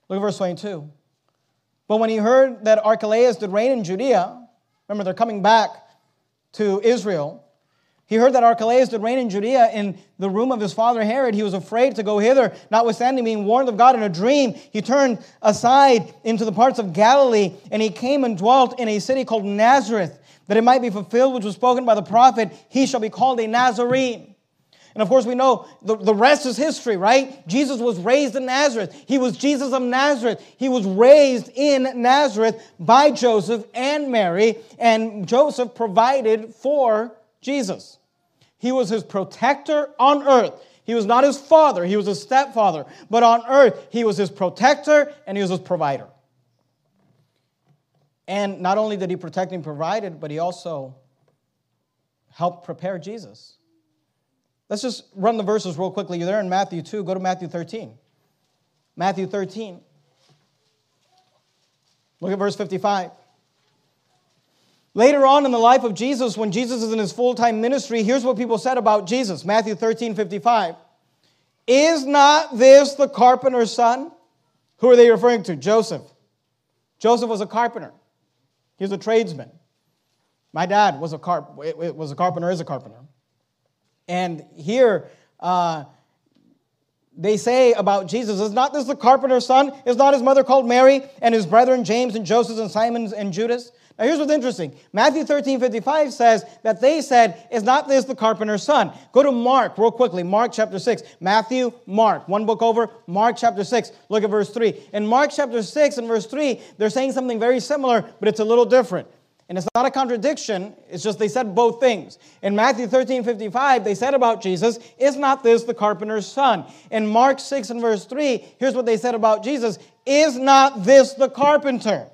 Look at verse 22. But when he heard that Archelaus did reign in Judea, remember they're coming back to Israel, he heard that Archelaus did reign in Judea in the room of his father Herod. He was afraid to go hither, notwithstanding being warned of God in a dream. He turned aside into the parts of Galilee, and he came and dwelt in a city called Nazareth, that it might be fulfilled which was spoken by the prophet, he shall be called a Nazarene. And of course, we know the, the rest is history, right? Jesus was raised in Nazareth. He was Jesus of Nazareth. He was raised in Nazareth by Joseph and Mary, and Joseph provided for Jesus. He was his protector on earth. He was not his father, he was his stepfather. But on earth, he was his protector and he was his provider. And not only did he protect and provide, but he also helped prepare Jesus. Let's just run the verses real quickly. You're there in Matthew 2. Go to Matthew 13. Matthew 13. Look at verse 55. Later on in the life of Jesus, when Jesus is in his full time ministry, here's what people said about Jesus Matthew 13 55. Is not this the carpenter's son? Who are they referring to? Joseph. Joseph was a carpenter, he was a tradesman. My dad was a, carp- was a carpenter, is a carpenter. And here, uh, they say about Jesus, is not this the carpenter's son? Is not his mother called Mary and his brethren James and Joseph and Simon and Judas? Now, here's what's interesting. Matthew 13 55 says that they said, Is not this the carpenter's son? Go to Mark real quickly. Mark chapter 6. Matthew, Mark. One book over. Mark chapter 6. Look at verse 3. In Mark chapter 6 and verse 3, they're saying something very similar, but it's a little different. And it's not a contradiction, it's just they said both things. In Matthew 13 55, they said about Jesus, Is not this the carpenter's son? In Mark 6 and verse 3, here's what they said about Jesus Is not this the carpenter?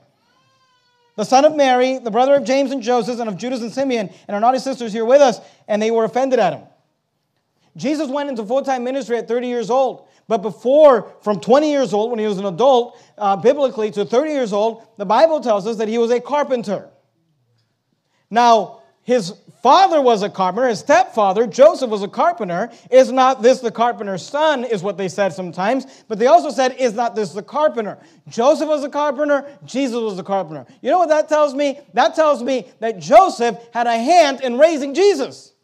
The son of Mary, the brother of James and Joseph, and of Judas and Simeon, and our naughty sisters here with us, and they were offended at him. Jesus went into full time ministry at 30 years old. But before, from 20 years old, when he was an adult, uh, biblically, to 30 years old, the Bible tells us that he was a carpenter. Now, his father was a carpenter, his stepfather, Joseph, was a carpenter. Is not this the carpenter's son, is what they said sometimes. But they also said, Is not this the carpenter? Joseph was a carpenter, Jesus was a carpenter. You know what that tells me? That tells me that Joseph had a hand in raising Jesus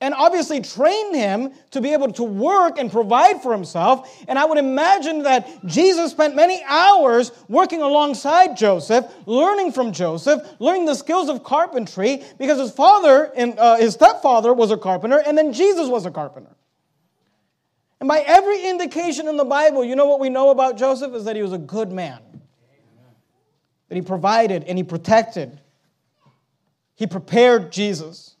and obviously trained him to be able to work and provide for himself. And I would imagine that Jesus spent many hours working alongside Joseph, learning from Joseph, learning the skills of carpentry, because his father and uh, his stepfather was a carpenter, and then Jesus was a carpenter. And by every indication in the Bible, you know what we know about Joseph is that he was a good man. That he provided and he protected. He prepared Jesus.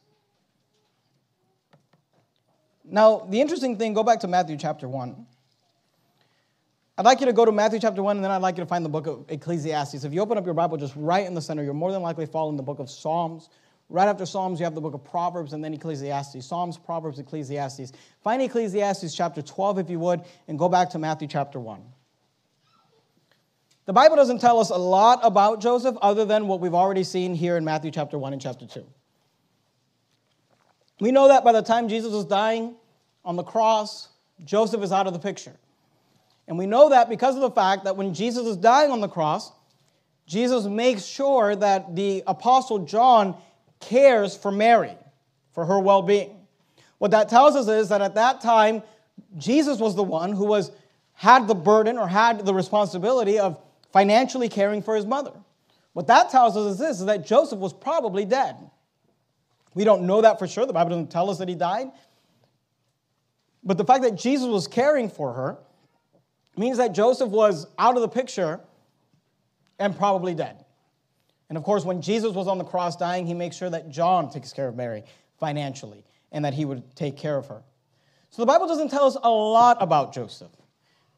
Now, the interesting thing, go back to Matthew chapter 1. I'd like you to go to Matthew chapter 1, and then I'd like you to find the book of Ecclesiastes. If you open up your Bible just right in the center, you're more than likely following the book of Psalms. Right after Psalms, you have the book of Proverbs and then Ecclesiastes. Psalms, Proverbs, Ecclesiastes. Find Ecclesiastes chapter 12, if you would, and go back to Matthew chapter 1. The Bible doesn't tell us a lot about Joseph other than what we've already seen here in Matthew chapter 1 and chapter 2. We know that by the time Jesus was dying on the cross, Joseph is out of the picture. And we know that because of the fact that when Jesus is dying on the cross, Jesus makes sure that the Apostle John cares for Mary, for her well being. What that tells us is that at that time, Jesus was the one who was, had the burden or had the responsibility of financially caring for his mother. What that tells us is this is that Joseph was probably dead. We don't know that for sure. The Bible doesn't tell us that he died. But the fact that Jesus was caring for her means that Joseph was out of the picture and probably dead. And of course, when Jesus was on the cross dying, he makes sure that John takes care of Mary financially and that he would take care of her. So the Bible doesn't tell us a lot about Joseph.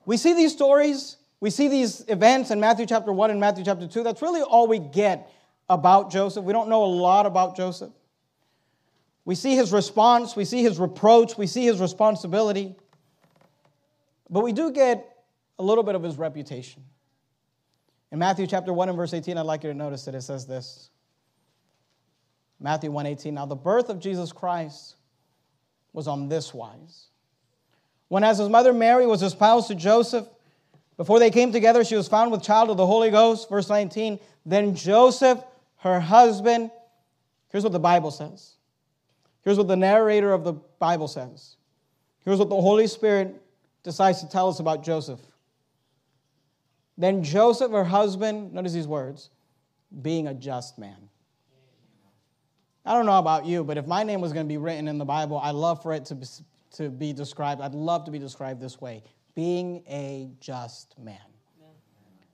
We see these stories, we see these events in Matthew chapter 1 and Matthew chapter 2. That's really all we get about Joseph. We don't know a lot about Joseph. We see his response, we see his reproach, we see his responsibility. But we do get a little bit of his reputation. In Matthew chapter 1 and verse 18, I'd like you to notice that it says this. Matthew 1:18. Now the birth of Jesus Christ was on this wise. When as his mother Mary was espoused to Joseph, before they came together, she was found with child of the Holy Ghost. Verse 19. Then Joseph, her husband, here's what the Bible says. Here's what the narrator of the Bible says. Here's what the Holy Spirit decides to tell us about Joseph. Then Joseph, her husband, notice these words, being a just man. I don't know about you, but if my name was going to be written in the Bible, I'd love for it to be, to be described. I'd love to be described this way being a just man.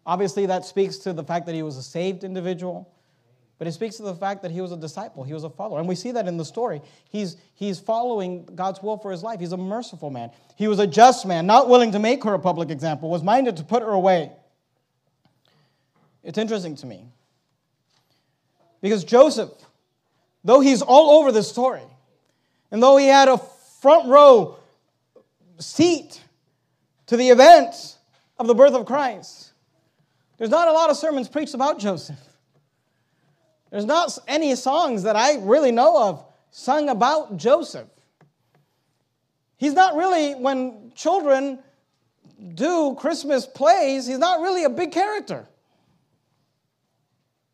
Obviously, that speaks to the fact that he was a saved individual. But it speaks to the fact that he was a disciple, he was a follower. And we see that in the story. He's, he's following God's will for his life. He's a merciful man. He was a just man, not willing to make her a public example, was minded to put her away. It's interesting to me. Because Joseph, though he's all over this story, and though he had a front row seat to the events of the birth of Christ, there's not a lot of sermons preached about Joseph. There's not any songs that I really know of sung about Joseph. He's not really, when children do Christmas plays, he's not really a big character.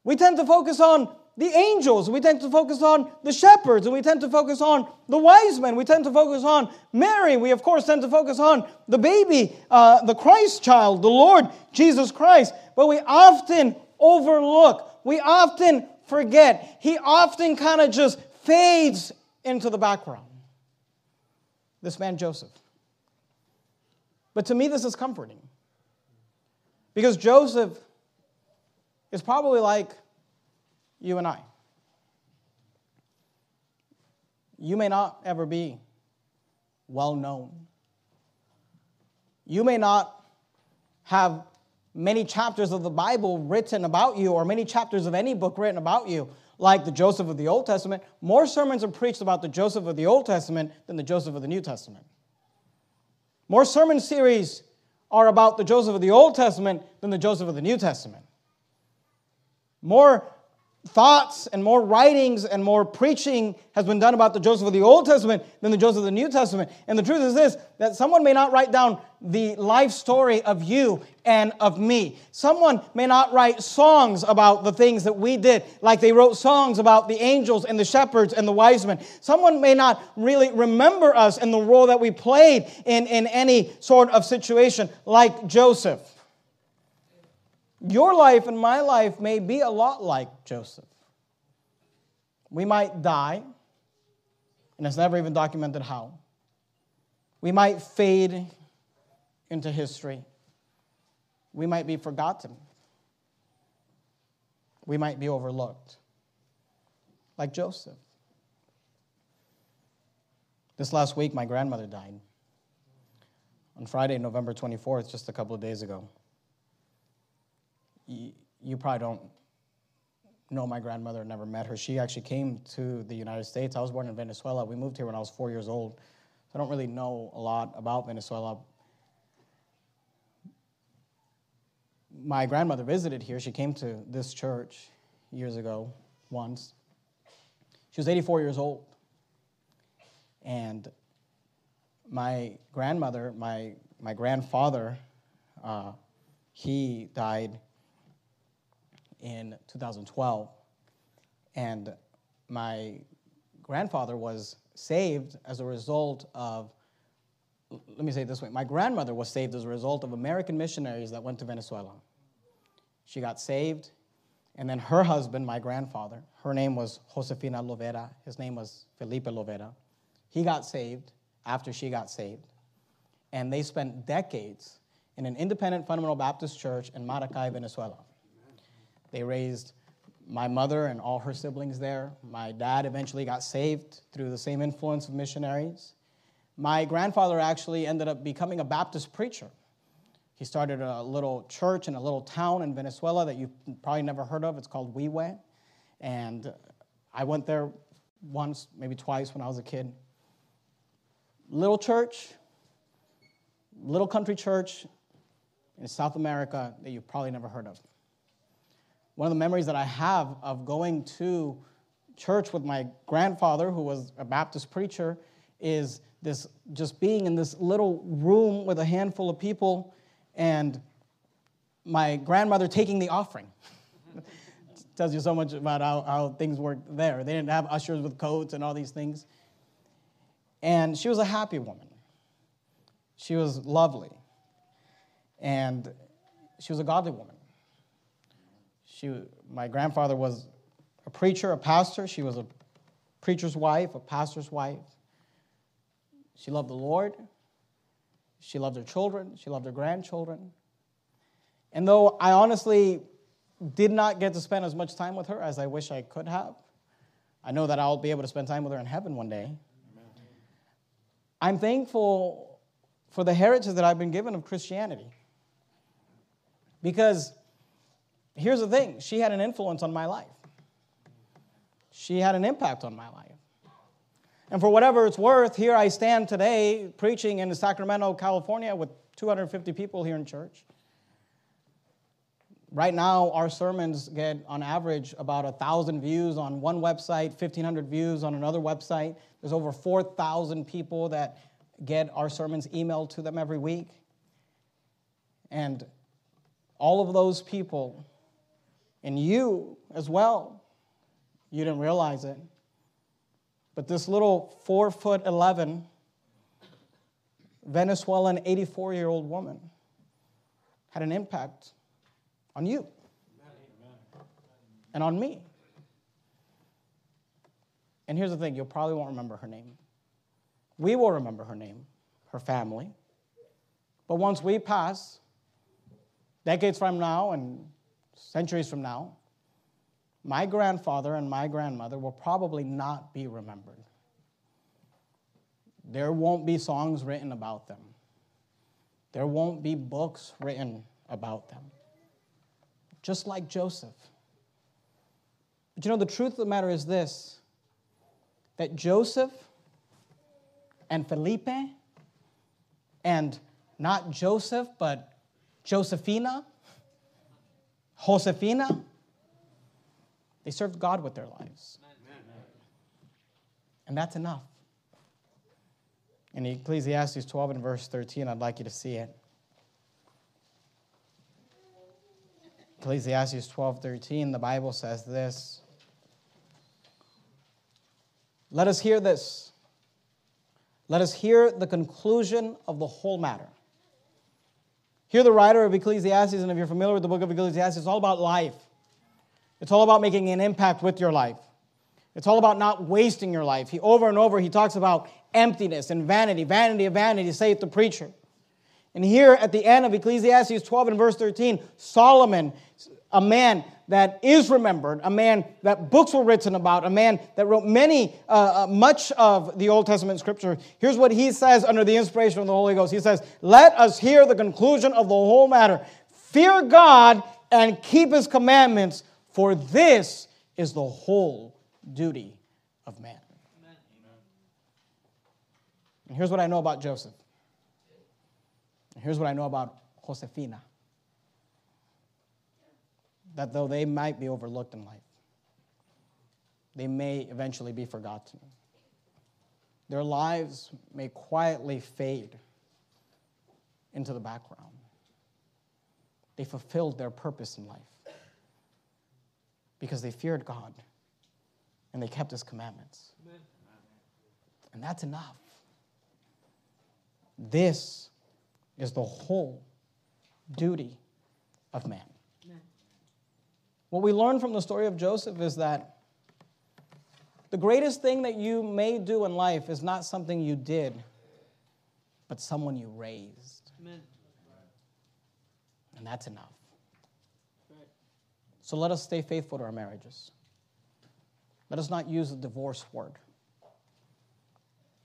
We tend to focus on the angels, we tend to focus on the shepherds, and we tend to focus on the wise men. We tend to focus on Mary. We, of course, tend to focus on the baby, uh, the Christ child, the Lord Jesus Christ. But we often overlook, we often forget. He often kind of just fades into the background. This man, Joseph. But to me, this is comforting. Because Joseph is probably like you and I. You may not ever be well known. You may not have many chapters of the Bible written about you, or many chapters of any book written about you, like the Joseph of the Old Testament, more sermons are preached about the Joseph of the Old Testament than the Joseph of the New Testament. More sermon series are about the Joseph of the Old Testament than the Joseph of the New Testament. More thoughts and more writings and more preaching has been done about the Joseph of the Old Testament than the Joseph of the New Testament. And the truth is this that someone may not write down the life story of you and of me. Someone may not write songs about the things that we did, like they wrote songs about the angels and the shepherds and the wise men. Someone may not really remember us and the role that we played in, in any sort of situation, like Joseph. Your life and my life may be a lot like Joseph. We might die, and it's never even documented how. We might fade into history. We might be forgotten. We might be overlooked, like Joseph. This last week, my grandmother died. On Friday, November 24th, just a couple of days ago you, probably don't know my grandmother, never met her. She actually came to the United States. I was born in Venezuela. We moved here when I was four years old. So I don't really know a lot about Venezuela. My grandmother visited here. She came to this church years ago once. She was 84 years old. And my grandmother, my, my grandfather, uh, he died in 2012. And my grandfather was saved as a result of, let me say it this way my grandmother was saved as a result of American missionaries that went to Venezuela. She got saved, and then her husband, my grandfather, her name was Josefina Lovera, his name was Felipe Lovera. He got saved after she got saved. And they spent decades in an independent fundamental Baptist church in Maracay, Venezuela. They raised my mother and all her siblings there. My dad eventually got saved through the same influence of missionaries. My grandfather actually ended up becoming a Baptist preacher. He started a little church in a little town in Venezuela that you've probably never heard of. It's called Güigüe. And I went there once, maybe twice when I was a kid. Little church, little country church in South America that you've probably never heard of. One of the memories that I have of going to church with my grandfather, who was a Baptist preacher, is this just being in this little room with a handful of people and my grandmother taking the offering. Tells you so much about how, how things worked there. They didn't have ushers with coats and all these things. And she was a happy woman. She was lovely. And she was a godly woman. She, my grandfather was a preacher, a pastor. She was a preacher's wife, a pastor's wife. She loved the Lord. She loved her children. She loved her grandchildren. And though I honestly did not get to spend as much time with her as I wish I could have, I know that I'll be able to spend time with her in heaven one day. I'm thankful for the heritage that I've been given of Christianity. Because here's the thing she had an influence on my life, she had an impact on my life. And for whatever it's worth, here I stand today preaching in Sacramento, California, with 250 people here in church. Right now, our sermons get on average about 1,000 views on one website, 1,500 views on another website. There's over 4,000 people that get our sermons emailed to them every week. And all of those people, and you as well, you didn't realize it. But this little four foot 11 Venezuelan 84 year old woman had an impact on you and on me. And here's the thing you'll probably won't remember her name. We will remember her name, her family. But once we pass, decades from now and centuries from now, my grandfather and my grandmother will probably not be remembered. There won't be songs written about them. There won't be books written about them. Just like Joseph. But you know, the truth of the matter is this that Joseph and Felipe, and not Joseph, but Josefina, Josefina, they served God with their lives. And that's enough. In Ecclesiastes 12 and verse 13, I'd like you to see it. Ecclesiastes 12 13, the Bible says this Let us hear this. Let us hear the conclusion of the whole matter. Here, the writer of Ecclesiastes, and if you're familiar with the book of Ecclesiastes, it's all about life. It's all about making an impact with your life. It's all about not wasting your life. He over and over he talks about emptiness and vanity, vanity of vanity, saith the preacher. And here at the end of Ecclesiastes 12 and verse 13, Solomon, a man that is remembered, a man that books were written about, a man that wrote many, uh, uh, much of the Old Testament scripture. Here's what he says under the inspiration of the Holy Ghost. He says, Let us hear the conclusion of the whole matter. Fear God and keep his commandments, for this is the whole duty of man. And here's what I know about Joseph. And here's what I know about Josefina. That though they might be overlooked in life, they may eventually be forgotten. their lives may quietly fade into the background. They fulfilled their purpose in life because they feared God and they kept His commandments. And that's enough. This is the whole duty of man. What we learn from the story of Joseph is that the greatest thing that you may do in life is not something you did, but someone you raised. Amen. And that's enough. So let us stay faithful to our marriages. Let us not use the divorce word.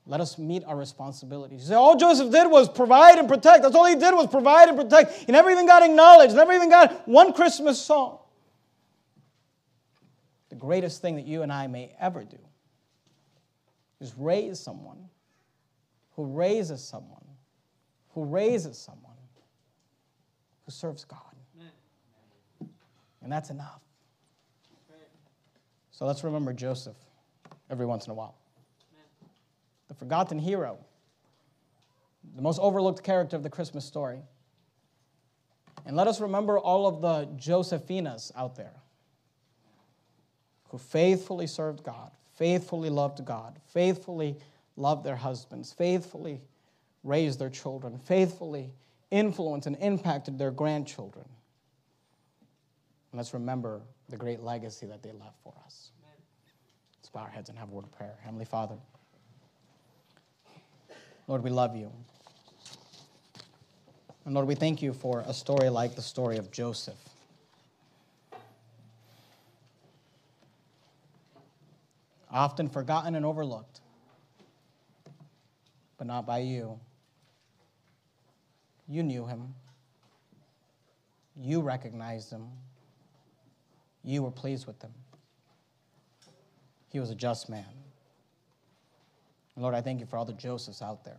Let us meet our responsibilities. You say, all Joseph did was provide and protect. That's all he did was provide and protect. He never even got acknowledged, never even got one Christmas song. Greatest thing that you and I may ever do is raise someone who raises someone who raises someone who serves God. And that's enough. So let's remember Joseph every once in a while. The forgotten hero, the most overlooked character of the Christmas story. And let us remember all of the Josefinas out there who faithfully served God, faithfully loved God, faithfully loved their husbands, faithfully raised their children, faithfully influenced and impacted their grandchildren. And let's remember the great legacy that they left for us. Let's bow our heads and have a word of prayer. Heavenly Father, Lord, we love you. And Lord, we thank you for a story like the story of Joseph. Often forgotten and overlooked, but not by you. You knew him. You recognized him. You were pleased with him. He was a just man. Lord, I thank you for all the Josephs out there.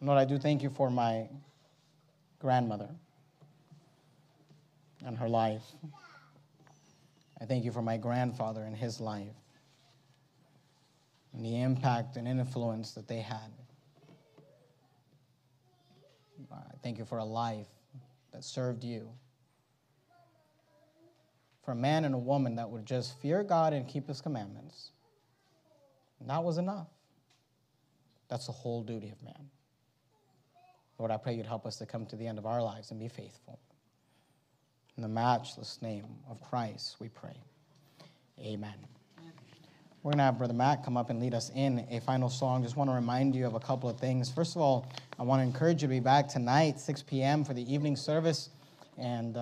Lord, I do thank you for my grandmother and her life. I thank you for my grandfather and his life and the impact and influence that they had. I thank you for a life that served you. For a man and a woman that would just fear God and keep his commandments. And that was enough. That's the whole duty of man. Lord, I pray you'd help us to come to the end of our lives and be faithful. In the matchless name of Christ, we pray. Amen. We're going to have Brother Matt come up and lead us in a final song. Just want to remind you of a couple of things. First of all, I want to encourage you to be back tonight, 6 p.m., for the evening service. And uh,